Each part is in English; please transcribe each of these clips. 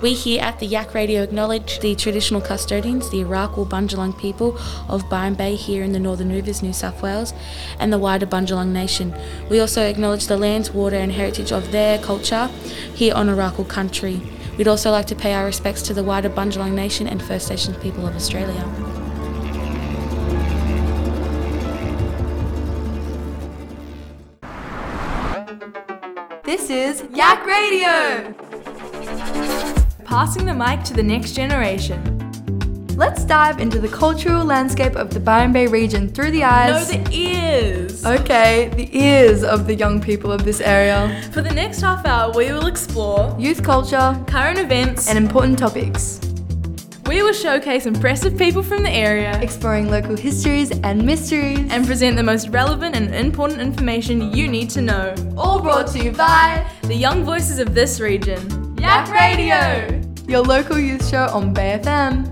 We here at the YAC Radio acknowledge the traditional custodians, the Arakwal Bundjalung people of Byron Bay here in the Northern Rivers, New South Wales, and the wider Bundjalung Nation. We also acknowledge the lands, water, and heritage of their culture here on Arakwal country. We'd also like to pay our respects to the wider Bundjalung Nation and First Nations people of Australia. This is YAC Radio! Passing the mic to the next generation. Let's dive into the cultural landscape of the Byron Bay region through the eyes. No, the ears. Okay, the ears of the young people of this area. For the next half hour, we will explore Youth culture current events and important topics. we will showcase impressive people from the area Exploring local histories and mysteries. and present the most relevant and important information you need to know. all brought to you by The young voices of this region. YAC Radio! Your local youth show on Bay FM.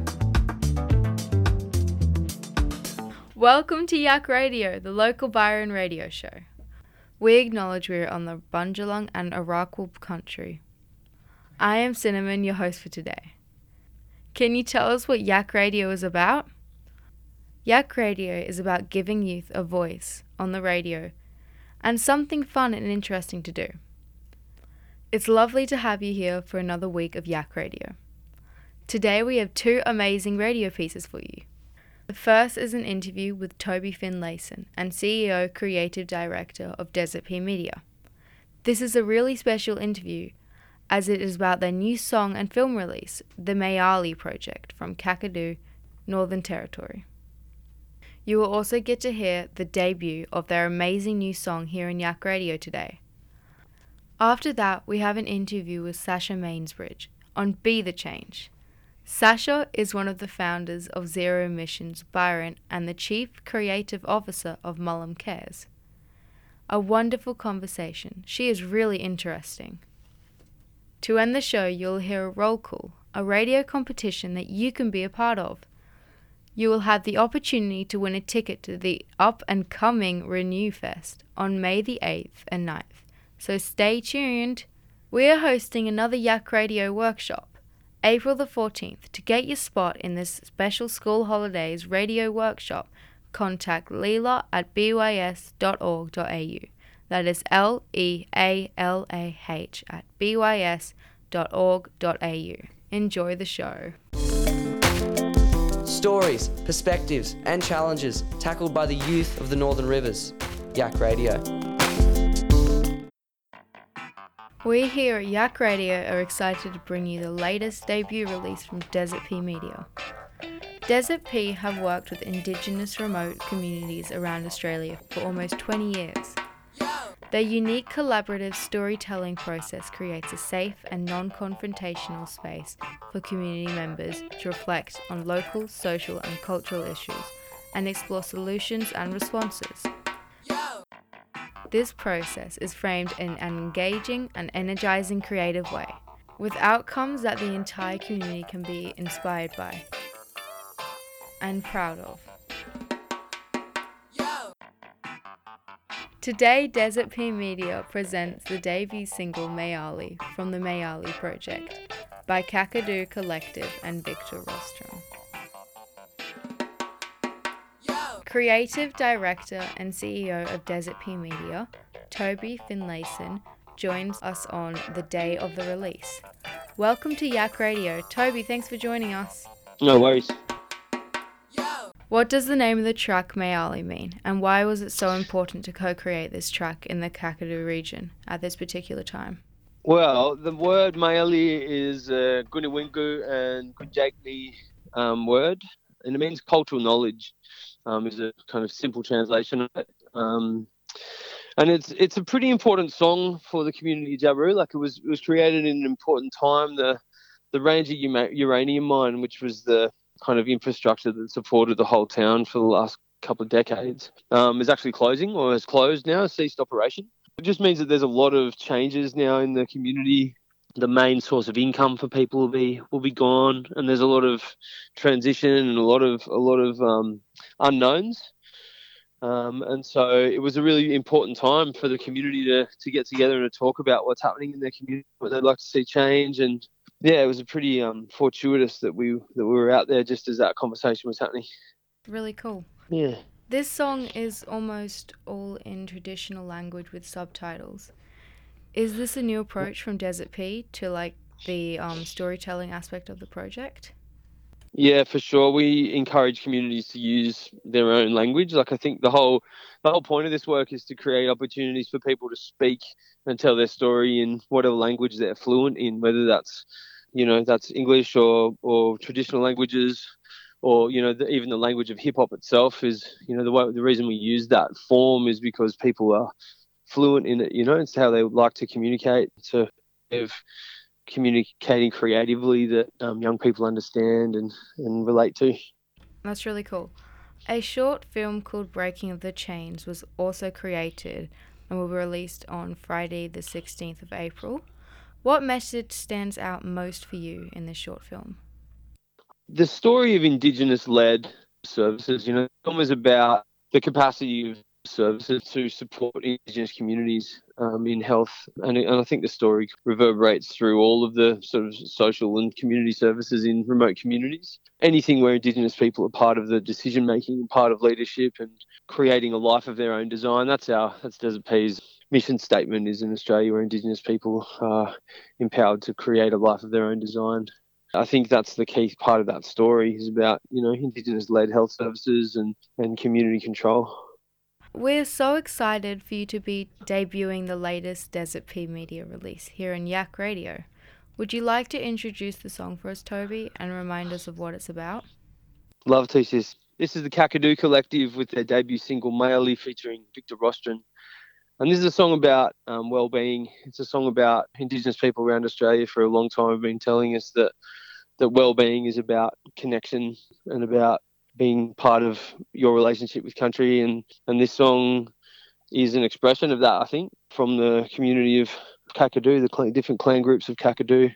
Welcome to YAC Radio, the local Byron radio show. We acknowledge we're on the Bundjalung and Arakwal country. I am Cinnamon, your host for today. Can you tell us what YAC Radio is about? YAC Radio is about giving youth a voice on the radio and something fun and interesting to do. It's lovely to have you here for another week of YAC Radio. Today we have two amazing radio pieces for you. The first is an interview with Toby Finlayson and CEO Creative Director of Desert Pea Media. This is a really special interview as it is about their new song and film release, the Mayali Project from Kakadu, Northern Territory. You will also get to hear the debut of their amazing new song here in YAC Radio today. After that, we have an interview with Sasha Mainsbridge on Be the Change. Sasha is one of the founders of Zero Emissions Byron and the Chief Creative Officer of Mullum Cares. A wonderful conversation. She is really interesting. To end the show, you'll hear a roll call, a radio competition that you can be a part of. You will have the opportunity to win a ticket to the up and coming Renew Fest on May the 8th and 9th, so stay tuned. We are hosting another YAC Radio workshop, April the 14th. To get your spot in this special school holidays radio workshop, contact Lealah at bys.org.au. That is L E A L A H at bys.org.au. Enjoy the show. Stories, perspectives, and challenges tackled by the youth of the Northern Rivers. YAC Radio. We here at YAC Radio are excited to bring you the latest debut release from Desert Pea Media. Desert Pea have worked with Indigenous remote communities around Australia for almost 20 years. Their unique collaborative storytelling process creates a safe and non confrontational space for community members to reflect on local, social, and cultural issues and explore solutions and responses. This process is framed in an engaging and energizing creative way, with outcomes that the entire community can be inspired by and proud of. Today, Desert Pea Media presents the debut single Mayali from the Mayali Project by Kakadu Collective and Victor Rostrom. Creative Director and CEO of Desert Pea Media, Toby Finlayson, joins us on the day of the release. Welcome to YAC Radio. Toby, thanks for joining us. No worries. What does the name of the track Mayali mean, and why was it so important to co create this track in the Kakadu region at this particular time? Well, the word Mayali is a Guniwinku and Gunjagni um, word, and it means cultural knowledge. Um, is a kind of simple translation of it. Um, and it's it's a pretty important song for the community of Jabiru. Like it was it was created in an important time. The the Ranger uranium mine, which was the kind of infrastructure that supported the whole town for the last couple of decades, um, is actually closing or has closed now, ceased operation. It just means that there's a lot of changes now in the community. The main source of income for people will be will be gone, and there's a lot of transition and a lot of a lot of um, unknowns. Um, and so it was a really important time for the community to, to get together and to talk about what's happening in their community, what they'd like to see change, and yeah, it was a pretty um, fortuitous that we that we were out there just as that conversation was happening. Really cool. Yeah. This song is almost all in traditional language with subtitles. Is this a new approach from Desert Pea to like the um, storytelling aspect of the project? Yeah, for sure. We encourage communities to use their own language. Like I think the whole the whole point of this work is to create opportunities for people to speak and tell their story in whatever language they're fluent in, whether that's you know that's English or or traditional languages, or you know the, even the language of hip hop itself is you know the way, the reason we use that form is because people are fluent in it. You know, it's how they like to communicate. To have communicating creatively that um, young people understand and, and relate to. That's really cool. A short film called Breaking of the Chains was also created and will be released on Friday, the 16th of April. What message stands out most for you in this short film? The story of Indigenous led services, you know, the film is about the capacity of services to support Indigenous communities um, in health. And, and I think the story reverberates through all of the sort of social and community services in remote communities. Anything where Indigenous people are part of the decision making, part of leadership, and creating a life of their own design. That's our that's Desert Pea's mission statement is in Australia where Indigenous people are empowered to create a life of their own design. I think that's the key part of that story is about, you know, Indigenous led health services and, and community control. We're so excited for you to be debuting the latest Desert Pea media release here in YAC Radio. Would you like to introduce the song for us, Toby, and remind us of what it's about? Love to, sis. This is the Kakadu Collective with their debut single, Mayali, featuring Victor Rostron. And this is a song about um, well-being. It's a song about Indigenous people around Australia for a long time have been telling us that that well-being is about connection and about being part of your relationship with country and and this song is an expression of that I think from the community of Kakadu the different clan groups of Kakadu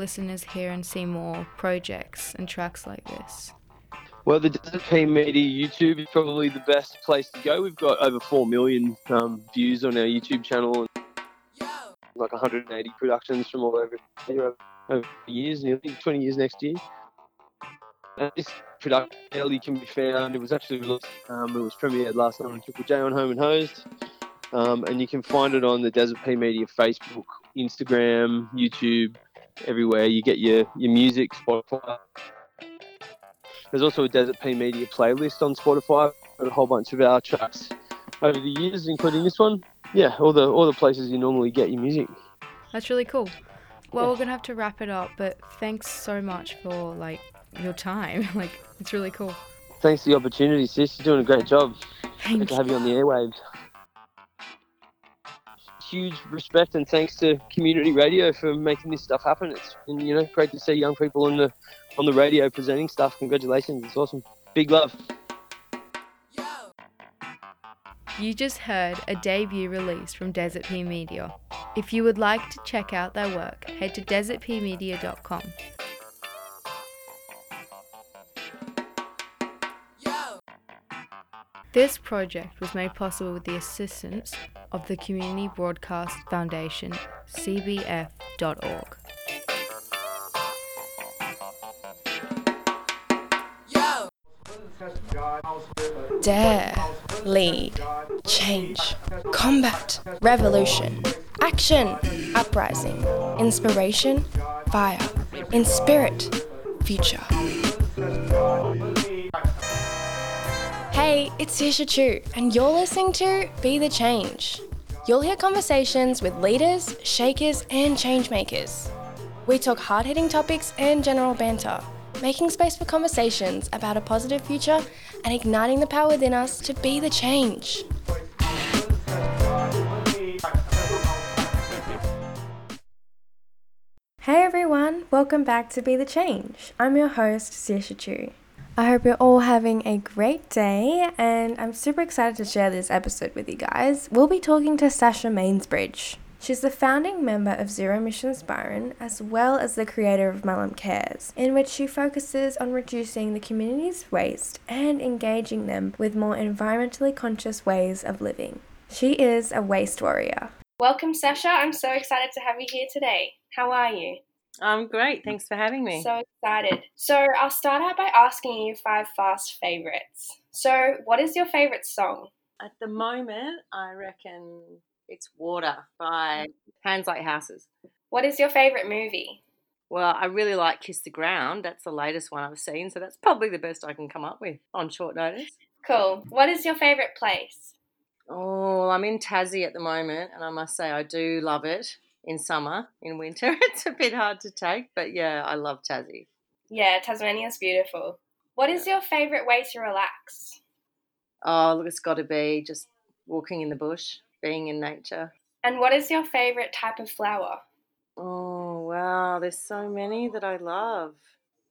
listeners hear and see more projects and tracks like this? Well, the Desert Pea Media YouTube is probably the best place to go. We've got over 4 million um, views on our YouTube channel and like 180 productions from all over here over years, nearly 20 years next year. And this production early can be found. It was actually released, um, it was premiered last night on Triple J on Home and Hosed. Um, and you can find it on the Desert Pea Media Facebook, Instagram, YouTube, everywhere. You get your, your music, Spotify. There's also a Desert Pea Media playlist on Spotify with a whole bunch of our tracks over the years, including this one. Yeah, all the all the places you normally get your music. That's really cool. Well, we're gonna have to wrap it up, but thanks so much for like your time. like, it's really cool. Thanks for the opportunity, sis. You're doing a great job. Thank Good to have you on the airwaves. Huge respect and thanks to community radio for making this stuff happen. It's been, you know great to see young people on the on the radio presenting stuff. Congratulations, it's awesome. Big love. You just heard a debut release from Desert Pea Media. If you would like to check out their work, head to desertpeamedia.com. This project was made possible with the assistance of the Community Broadcast Foundation, cbf.org. Dare, lead, change, combat, revolution, action, uprising, inspiration, fire, in spirit, future. It's Tisha Chu, and you're listening to Be the Change. You'll hear conversations with leaders, shakers, and changemakers. We talk hard hitting topics and general banter, making space for conversations about a positive future and igniting the power within us to be the change. Hey everyone, welcome back to Be the Change. I'm your host, Sirsha Chu. I hope you're all having a great day, and I'm super excited to share this episode with you guys. We'll be talking to Sasha Mainsbridge. She's the founding member of Zero Emissions Byron, as well as the creator of Mullum Cares, in which she focuses on reducing the community's waste and engaging them with more environmentally conscious ways of living. She is a waste warrior. Welcome, Sasha. I'm so excited to have you here today. How are you? I'm great. Thanks for having me. So excited. So I'll start out by asking you five fast favorites. So, what is your favorite song? At the moment, I reckon it's Water by Hands Like Houses. What is your favorite movie? Well, I really like Kiss the Ground. That's the latest one I've seen, so that's probably the best I can come up with on short notice. Cool. What is your favorite place? Oh, I'm in Tassie at the moment, and I must say I do love it in summer. In winter, it's a bit hard to take, but yeah, I love Tassie. Yeah, Tasmania's beautiful. What is your favorite way to relax? Oh, look, it's got to be just walking in the bush, being in nature. And what is your favorite type of flower? Oh, wow. There's so many that I love.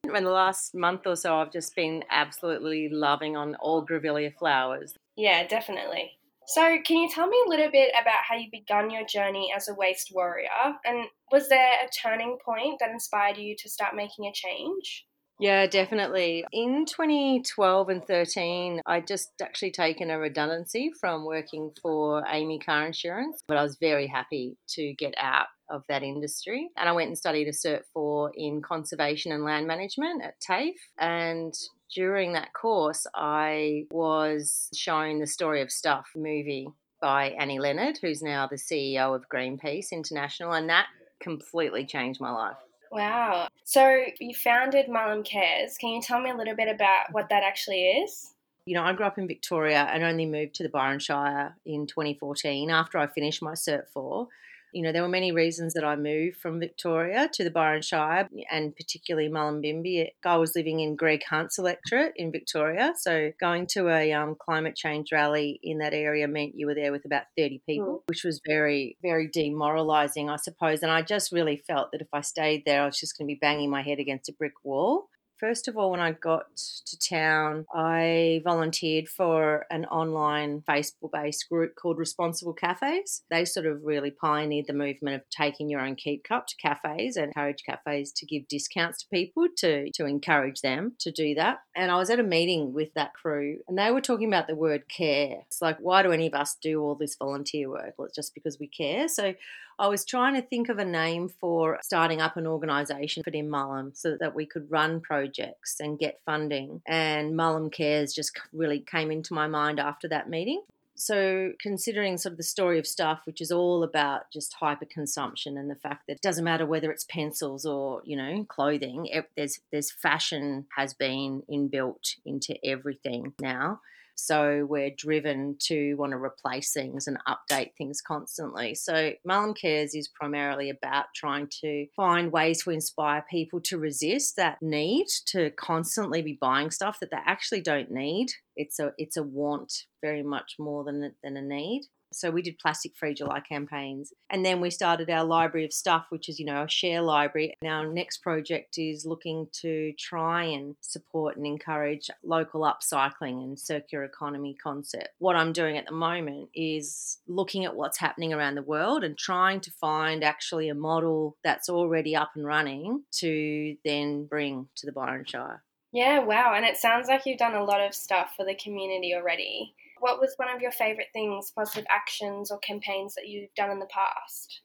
In the last month or so, I've just been absolutely loving on all grevillea flowers. Yeah, definitely. So, can you tell me a little bit about how you began your journey as a waste warrior? And was there a turning point that inspired you to start making a change? Yeah, definitely. In 2012 and 13, I'd just actually taken a redundancy from working for AAMI Car Insurance, but I was very happy to get out of that industry. And I went and studied a Cert 4 in conservation and land management at TAFE. And during that course, I was shown the Story of Stuff movie by Annie Leonard, who's now the CEO of Greenpeace International, and that completely changed my life. Wow. So you founded Mullum Cares. Can you tell me a little bit about what that actually is? You know, I grew up in Victoria and only moved to the Byron Shire in 2014 after I finished my Cert 4. You know, there were many reasons that I moved from Victoria to the Byron Shire and particularly Mullumbimby. I was living in Greg Hunt's electorate in Victoria. So going to a um, climate change rally in that area meant you were there with about 30 people, which was very, very demoralizing, I suppose. And I just really felt that if I stayed there, I was just going to be banging my head against a brick wall. First of all, when I got to town, I volunteered for an online Facebook based group called Responsible Cafes. They sort of really pioneered the movement of taking your own keep cup to cafes and encourage cafes to give discounts to people to, to encourage them to do that. And I was at a meeting with that crew and they were talking about the word care. It's like, why do any of us do all this volunteer work? Well, it's just because we care. So I was trying to think of a name for starting up an organisation in Mullum so that we could run projects and get funding. And Mullum Cares just really came into my mind after that meeting. So, considering sort of the story of stuff, which is all about just hyper consumption and the fact that it doesn't matter whether it's pencils or you know clothing, there's there's fashion has been inbuilt into everything now. So we're driven to want to replace things and update things constantly. So Mullum Cares is primarily about trying to find ways to inspire people to resist that need to constantly be buying stuff that they actually don't need. It's a it's a want very much more than than a need. So we did plastic free July campaigns. And then we started our library of stuff, which is, you know, a share library. And our next project is looking to try and support and encourage local upcycling and circular economy concept. What I'm doing at the moment is looking at what's happening around the world and trying to find actually a model that's already up and running to then bring to the Byron Shire. Yeah, wow. And it sounds like you've done a lot of stuff for the community already. What was one of your favourite things, positive actions or campaigns that you've done in the past?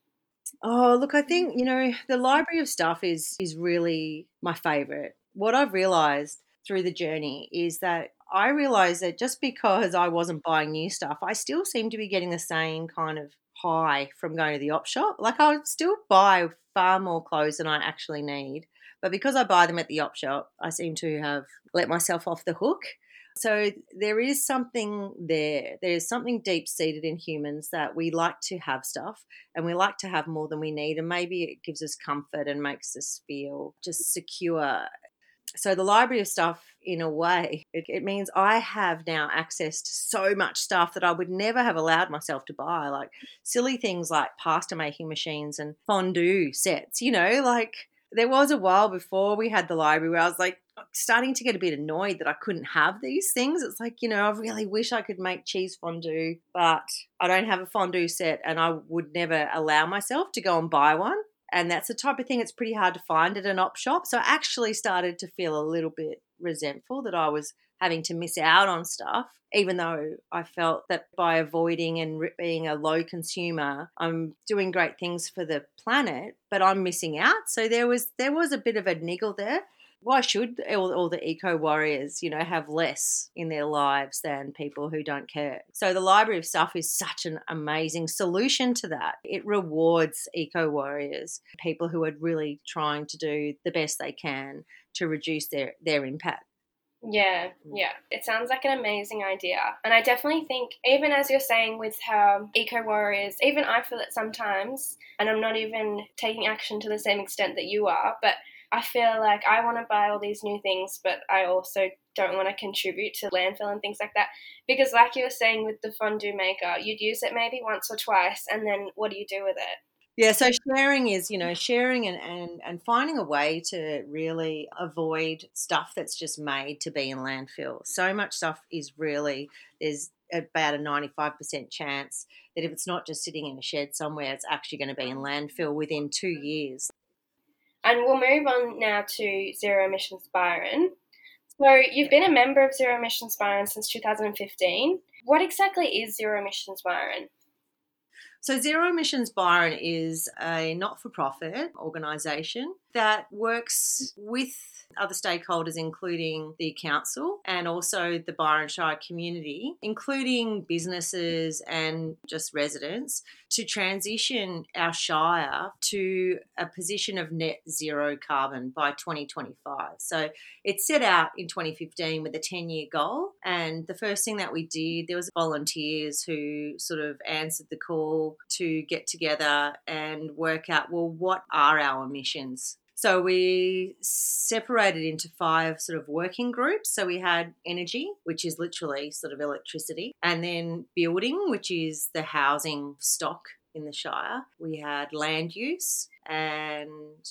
Oh, look, I think, mm. you know, the library of stuff is is really my favorite. What I've realized through the journey is that I realized that just because I wasn't buying new stuff, I still seem to be getting the same kind of high from going to the op shop. Like I would still buy far more clothes than I actually need. But because I buy them at the op shop, I seem to have let myself off the hook. So there is something there. There's something deep seated in humans that we like to have stuff and we like to have more than we need. And maybe it gives us comfort and makes us feel just secure. So the library of stuff, in a way, it, it means I have now access to so much stuff that I would never have allowed myself to buy, like silly things like pasta making machines and fondue sets. You know, like there was a while before we had the library where I was like, starting to get a bit annoyed that I couldn't have these things. It's like, you know, I really wish I could make cheese fondue, but I don't have a fondue set and I would never allow myself to go and buy one. And that's the type of thing it's pretty hard to find at an op shop. So I actually started to feel a little bit resentful that I was having to miss out on stuff, even though I felt that by avoiding and being a low consumer, I'm doing great things for the planet, but I'm missing out. So there was there was a bit of a niggle there why should all, all, the eco warriors, you know, have less in their lives than people who don't care? So the library of stuff is such an amazing solution to that. It rewards eco warriors, people who are really trying to do the best they can to reduce their their impact. Yeah, mm. yeah. It sounds like an amazing idea. And I definitely think, even as you're saying with how eco warriors, even I feel it sometimes, and I'm not even taking action to the same extent that you are, but I feel like I want to buy all these new things, but I also don't want to contribute to landfill and things like that. Because, like you were saying with the fondue maker, you'd use it maybe once or twice, and then what do you do with it? Yeah, so sharing is, you know, sharing and, and, and finding a way to really avoid stuff that's just made to be in landfill. So much stuff is really, there's about a 95% chance that if it's not just sitting in a shed somewhere, it's actually going to be in mm. landfill within two years. And we'll move on now to Zero Emissions Byron. So, you've been a member of Zero Emissions Byron since 2015. What exactly is Zero Emissions Byron? So, Zero Emissions Byron is a not for profit organisation that works with other stakeholders, including the council and also the Byron Shire community, including businesses and just residents, to transition our Shire to a position of net zero carbon by 2025. So it set out in 2015 with a 10 year goal. And the first thing that we did, there was volunteers who sort of answered the call to get together and work out, well, what are our emissions? So we separated into five sort of working groups. So we had energy, which is literally sort of electricity, and then building, which is the housing stock in the Shire. We had land use and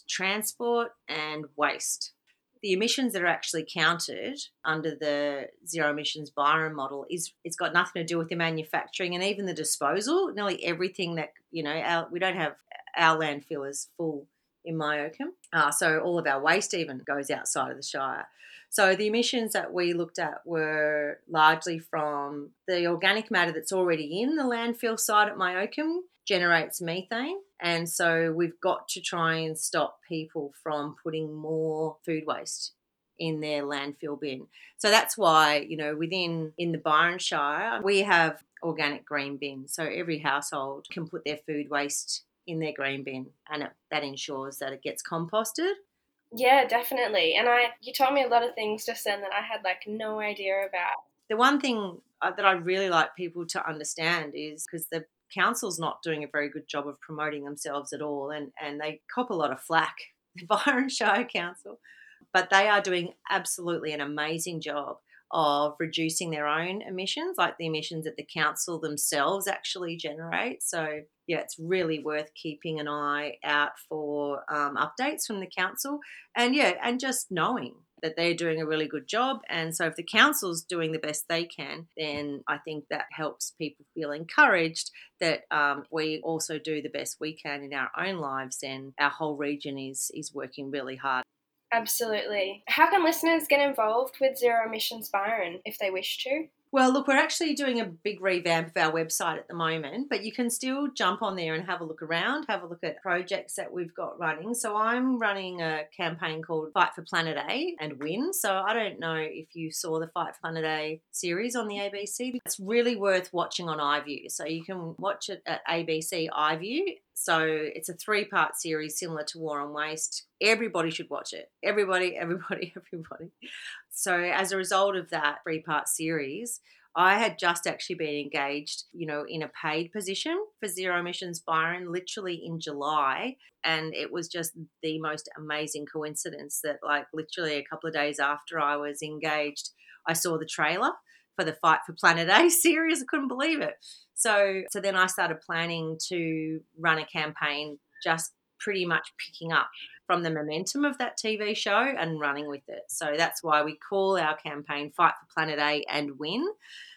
transport and waste. The emissions that are actually counted under the zero emissions Byron model is it's got nothing to do with the manufacturing and even the disposal. Nearly everything that you know, our, we don't have our landfill is full in Myocum. Uh, so all of our waste even goes outside of the Shire. So the emissions that we looked at were largely from the organic matter that's already in the landfill site at Myocum generates methane. And so we've got to try and stop people from putting more food waste in their landfill bin. So that's why, you know, within in the Byron Shire, we have organic green bins. So every household can put their food waste in their green bin and it, that ensures that it gets composted. Yeah, definitely. And I, you told me a lot of things just then that I had like no idea about. The one thing uh, that I really like people to understand is because the council's not doing a very good job of promoting themselves at all and, and they cop a lot of flack, the Byron Shire Council, but they are doing absolutely an amazing job of reducing their own emissions, like the emissions that the council themselves actually generate. So, yeah, it's really worth keeping an eye out for um, updates from the council. And yeah, and just knowing that they're doing a really good job. And so, if the council's doing the best they can, then I think that helps people feel encouraged that um, we also do the best we can in our own lives. And our whole region is is working really hard. Absolutely. How can listeners get involved with Zero Emissions Byron if they wish to? Well, look, we're actually doing a big revamp of our website at the moment, but you can still jump on there and have a look around, have a look at projects that we've got running. So I'm running a campaign called Fight for Planet A and Win. So I don't know if you saw the Fight for Planet A series on the ABC. It's really worth watching on iView. So you can watch it at ABC iView so it's a three part series similar to War on Waste. Everybody should watch it. Everybody, everybody, everybody. So as a result of that three part series, I had just actually been engaged, you know, in a paid position for Zero Emissions Byron literally in July. And it was just the most amazing coincidence that, like, literally a couple of days after I was engaged, I saw the trailer for the Fight for Planet A series. I couldn't believe it. So, so then I started planning to run a campaign just pretty much picking up from the momentum of that TV show and running with it. So that's why we call our campaign Fight for Planet A and Win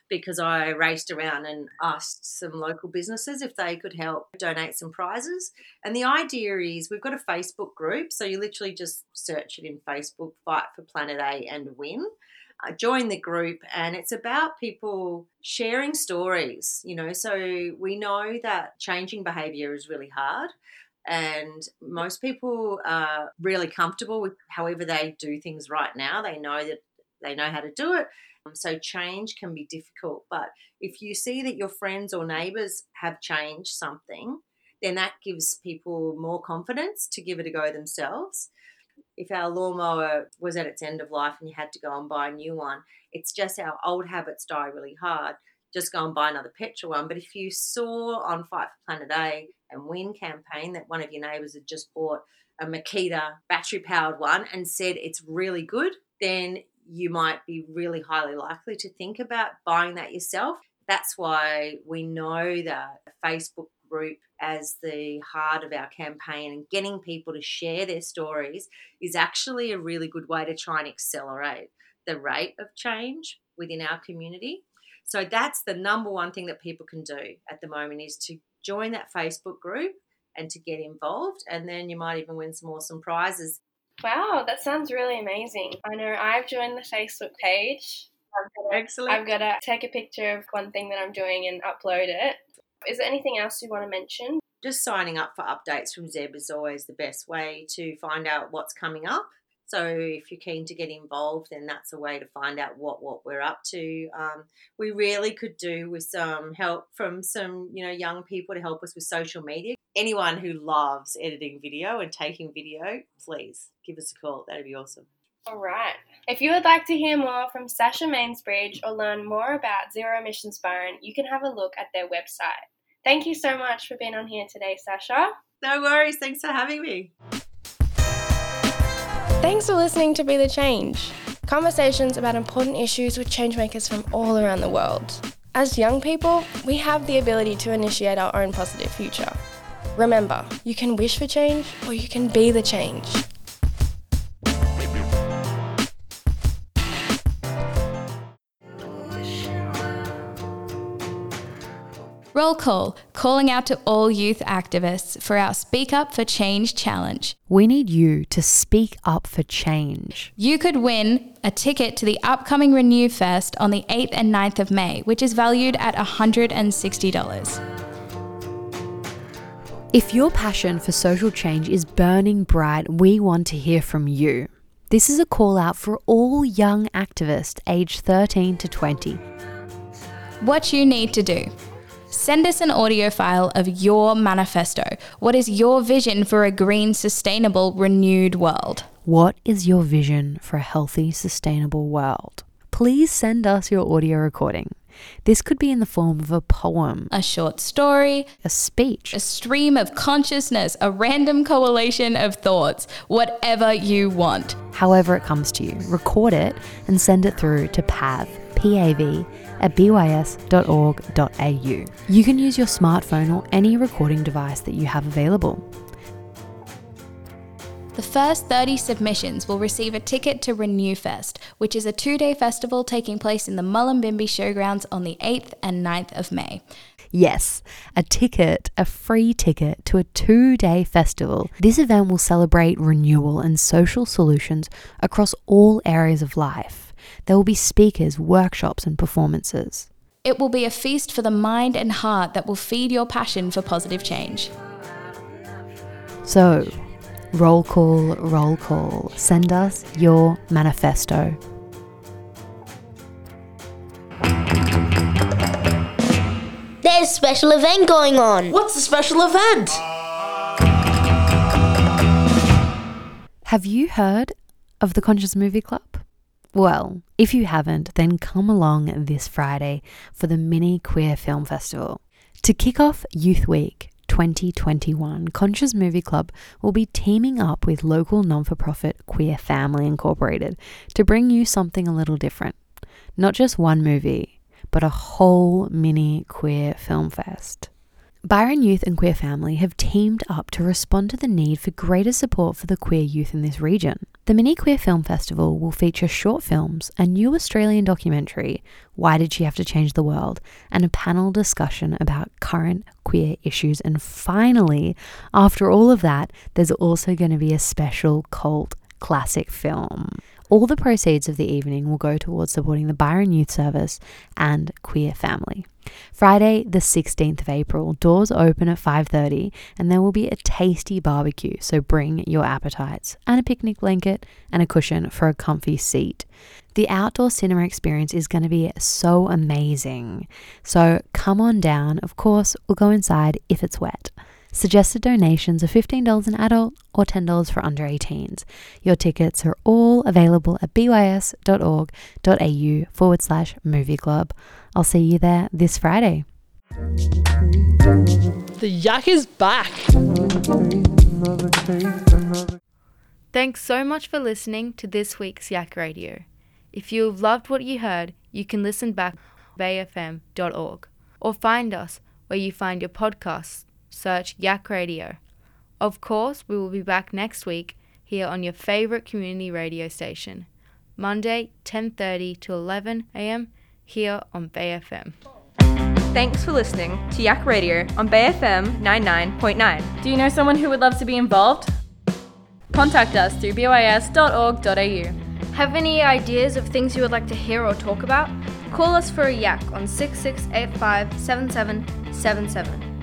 because I raced around and asked some local businesses if they could help donate some prizes. And the idea is we've got a Facebook group, so you literally just search it in Facebook, Fight for Planet A and Win. Uh, join the group and it's about people sharing stories you know? So we know that changing behavior is really hard and most people are really comfortable with however they do things right now. They know that they know how to do it so change can be difficult. But if you see that your friends or neighbors have changed something then that gives people more confidence to give it a go themselves if our lawnmower was at its end of life and you had to go and buy a new one, it's just our old habits die really hard. Just go and buy another petrol one. But if you saw on Fight for Planet A and Win campaign that one of your neighbours had just bought a Makita battery powered one and said it's really good, then you might be really highly likely to think about buying that yourself. That's why we know that Facebook group as the heart of our campaign and getting people to share their stories is actually a really good way to try and accelerate the rate of change within our community. So that's the number one thing that people can do at the moment is to join that Facebook group and to get involved and then you might even win some awesome prizes. Wow, that sounds really amazing. I know I've joined the Facebook page. I've gotta, Excellent. I've got to take a picture of one thing that I'm doing and upload it. Is there anything else you want to mention? Just signing up for updates from Zeb is always the best way to find out what's coming up. So if you're keen to get involved, then that's a way to find out what what we're up to. Um, we really could do with some help from some you know young people to help us with social media. Anyone who loves editing video and taking video, please give us a call. That'd be awesome. All right. If you would like to hear more from Sasha Mainsbridge or learn more about Zero Emissions Byron, you can have a look at their website. Thank you so much for being on here today, Sasha. No worries. Thanks for having me. Thanks for listening to Be the Change. Conversations about important issues with changemakers from all around the world. As young people, we have the ability to initiate our own positive future. Remember, you can wish for change or you can be the change. Roll call, calling out to all youth activists for our Speak Up for Change challenge. We need you to speak up for change. You could win a ticket to the upcoming Renew Fest on the 8th and 9th of May, which is valued at $160. If your passion for social change is burning bright, we want to hear from you. This is a call out for all young activists aged 13 to 20. What you need to do. Send us an audio file of your manifesto. What is your vision for a green, sustainable, renewed world? What is your vision for a healthy, sustainable world? Please send us your audio recording. This could be in the form of a poem, a short story, a speech, a stream of consciousness, a random coalition of thoughts, whatever you want. However, it comes to you, record it and send it through to PAV, PAV, at bys.org.au. You can use your smartphone or any recording device that you have available. The first 30 submissions will receive a ticket to Renew Fest, which is a two day festival taking place in the Mullumbimby Showgrounds on the 8th and 9th of May. Yes, a ticket, a free ticket to a two day festival. This event will celebrate renewal and social solutions across all areas of life. There will be speakers, workshops, and performances. It will be a feast for the mind and heart that will feed your passion for positive change. So, roll call, roll call. Send us your manifesto. There's a special event going on. What's the special event? Have you heard of the Conscious Movie Club? Well, if you haven't, then come along this Friday for the Mini Queer Film Festival. To kick off Youth Week 2021, Conscious Movie Club will be teaming up with local non for profit Queer Family Incorporated to bring you something a little different. Not just one movie, but a whole mini queer film fest. Byron Youth and Queer Family have teamed up to respond to the need for greater support for the queer youth in this region. The Mini Queer Film Festival will feature short films, a new Australian documentary, Why Did She Have to Change the World, and a panel discussion about current queer issues. And finally, after all of that, there's also going to be a special cult classic film. All the proceeds of the evening will go towards supporting the Byron Youth Service and Queer Family. Friday, the 16th of April, doors open at 5:30 and there will be a tasty barbecue, so bring your appetites and a picnic blanket and a cushion for a comfy seat. The outdoor cinema experience is going to be so amazing. So come on down. Of course, we'll go inside if it's wet. Suggested donations are $15 an adult or $10 for under 18s. Your tickets are all available at bys.org.au forward slash movie club. I'll see you there this Friday. The yak is back. Thanks so much for listening to this week's YAC Radio. If you have loved what you heard, you can listen back at bayfm.org or find us where you find your podcasts. Search YAC Radio. Of course, we will be back next week here on your favorite community radio station, Monday 10:30 to 11 a.m. here on Bay FM. Thanks for listening to YAC Radio on Bay FM 99.9. Do you know someone who would love to be involved? Contact us through bys.org.au. Have any ideas of things you would like to hear or talk about? Call us for a yak on 6685 7777.